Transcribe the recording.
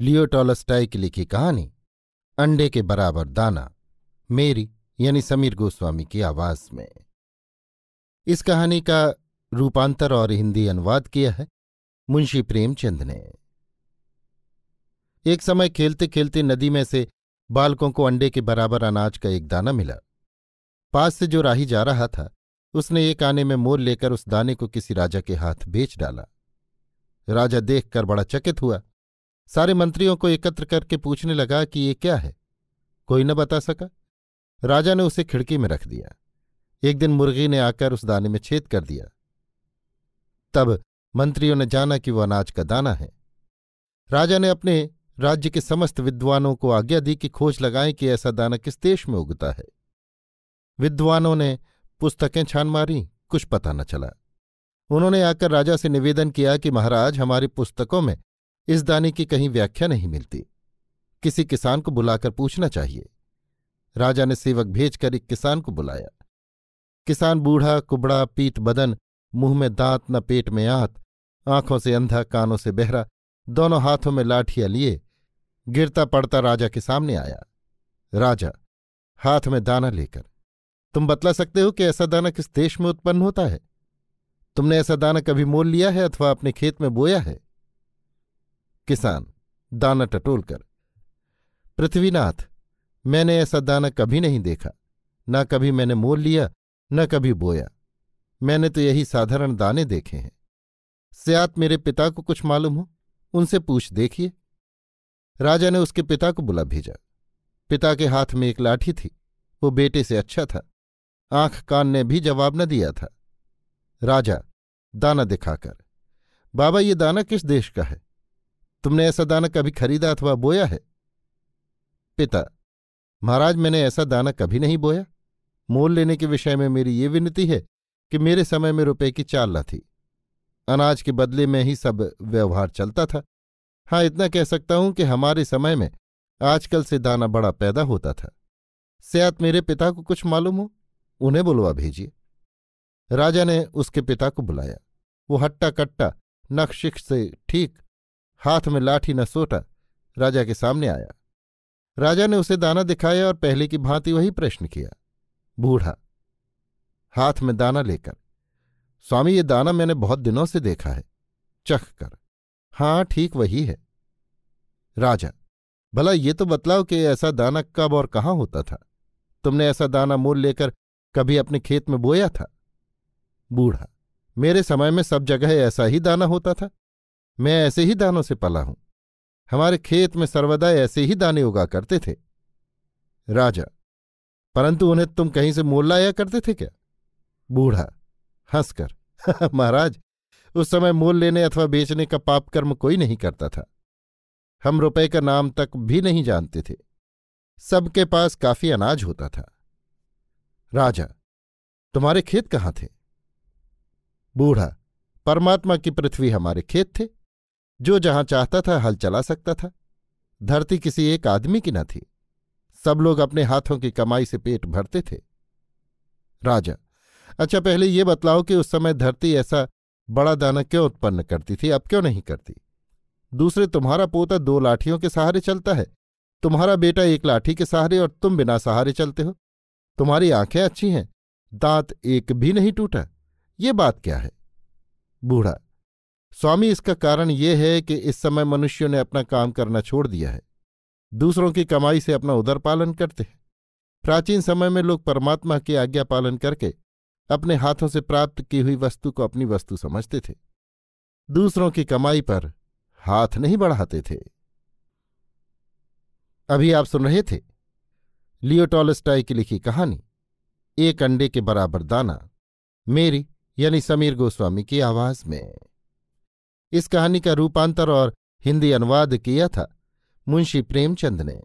लियो Tolstoy की लिखी कहानी, अंडे के बराबर दाना, मेरी यानी समीर गोस्वामी की आवाज़ में। इस कहानी का रूपांतर और हिंदी अनुवाद किया है मुंशी प्रेमचंद ने। एक समय खेलते खेलते नदी में से बालकों को अंडे के बराबर अनाज का एक दाना मिला। पास से जो राही जा रहा था, उसने एक आने में मोल लेकर उस दाने को किसी राजा के हाथ बेच डाला। राजा देखकर बड़ा चकित हुआ सारे मंत्रियों को एकत्र करके पूछने लगा कि ये क्या है। कोई न बता सका। राजा ने उसे खिड़की में रख दिया। एक दिन मुर्गी ने आकर उस दाने में छेद कर दिया। तब मंत्रियों ने जाना कि वह अनाज का दाना है। राजा ने अपने राज्य के समस्त विद्वानों को आज्ञा दी कि खोज लगाएँ कि ऐसा दाना किस देश में उगता है। विद्वानों ने पुस्तकें छान मारी, कुछ पता न चला। उन्होंने आकर राजा से निवेदन किया कि महाराज, हमारी पुस्तकों में इस दाने की कहीं व्याख्या नहीं मिलती। किसी किसान को बुलाकर पूछना चाहिए। राजा ने सेवक भेजकर एक किसान को बुलाया। किसान बूढ़ा, कुबड़ा पीत बदन, मुँह में दांत, न पेट में आत, आँखों से अंधा, कानों से बहरा, दोनों हाथों में लाठियाँ लिए, गिरता पड़ता राजा के सामने आया। राजा, हाथ में दाना लेकर, तुम बतला सकते हो कि ऐसा दाना किस देश में उत्पन्न होता है? तुमने ऐसा दाना कभी मोल लिया है अथवा अपने खेत में बोया है? किसान, दाना टटोलकर। पृथ्वीनाथ, मैंने ऐसा दाना कभी नहीं देखा, न कभी मैंने मोल लिया, न कभी बोया। मैंने तो यही साधारण दाने देखे हैं। स्यात मेरे पिता को कुछ मालूम हो? उनसे पूछ देखिए। राजा ने उसके पिता को बुला भेजा। पिता के हाथ में एक लाठी थी। वो बेटे से अच्छा था। आँख कान ने भी जवाब न दिया था। राजा, दाना दिखाकर, बाबा, ये दाना किस देश का है? तुमने ऐसा दाना कभी खरीदा अथवा बोया है? पिता, महाराज, मैंने ऐसा दाना कभी नहीं बोया। मोल लेने के विषय में मेरी ये विनती है कि मेरे समय में रुपए की चाल थी। अनाज के बदले में ही सब व्यवहार चलता था। हाँ इतना कह सकता हूँ कि हमारे समय में आजकल से दाना बड़ा पैदा होता था। सयात, मेरे पिता को कुछ मालूम हो? उन्हें बुलवा भेजिए। राजा ने उसके पिता को बुलाया। वो हट्टा कट्टा नक्शिक से ठीक हाथ में लाठी न सोटा राजा के सामने आया। राजा ने उसे दाना दिखाया और पहले की भांति वही प्रश्न किया, बूढ़ा, हाथ में दाना लेकर, स्वामी ये दाना मैंने बहुत दिनों से देखा है, चख कर। हाँ ठीक वही है। राजा, भला ये तो बतलाओ कि ऐसा दाना कब और कहाँ होता था? तुमने ऐसा दाना मोल लेकर कभी अपने खेत में बोया था? बूढ़ा, मेरे समय में सब जगह ऐसा ही दाना होता था। मैं ऐसे ही दानों से पला हूँ। हमारे खेत में सर्वदा ऐसे ही दाने उगा करते थे। राजा, परंतु उन्हें तुम कहीं से मोल लाया करते थे क्या? बूढ़ा, हंसकर। महाराज, उस समय मोल लेने अथवा बेचने का पाप कर्म कोई नहीं करता था। हम रुपए का नाम तक भी नहीं जानते थे। सबके पास काफ़ी अनाज होता था। राजा, तुम्हारे खेत कहाँ थे? बूढ़ा, परमात्मा की पृथ्वी हमारे खेत थे। जो जहाँ चाहता था हल चला सकता था। धरती किसी एक आदमी की न थी। सब लोग अपने हाथों की कमाई से पेट भरते थे। राजा अच्छा पहले ये बतलाओ कि उस समय धरती ऐसा बड़ा दाना क्यों उत्पन्न करती थी, अब क्यों नहीं करती? दूसरे, तुम्हारा पोता दो लाठियों के सहारे चलता है। तुम्हारा बेटा एक लाठी के सहारे और तुम बिना सहारे चलते हो। तुम्हारी आँखें अच्छी हैं, दांत एक भी नहीं टूटा। ये बात क्या है? बूढ़ा स्वामी, इसका कारण ये है कि इस समय मनुष्यों ने अपना काम करना छोड़ दिया है। दूसरों की कमाई से अपना उदर पालन करते हैं। प्राचीन समय में लोग परमात्मा की आज्ञा पालन करके अपने हाथों से प्राप्त की हुई वस्तु को अपनी वस्तु समझते थे। दूसरों की कमाई पर हाथ नहीं बढ़ाते थे। अभी आप सुन रहे थे लियोटॉलस्टाई की लिखी कहानी, एक अंडे के बराबर दाना, मेरी यानी समीर गोस्वामी की आवाज़ में। इस कहानी का रूपांतर और हिंदी अनुवाद किया था मुंशी प्रेमचंद ने।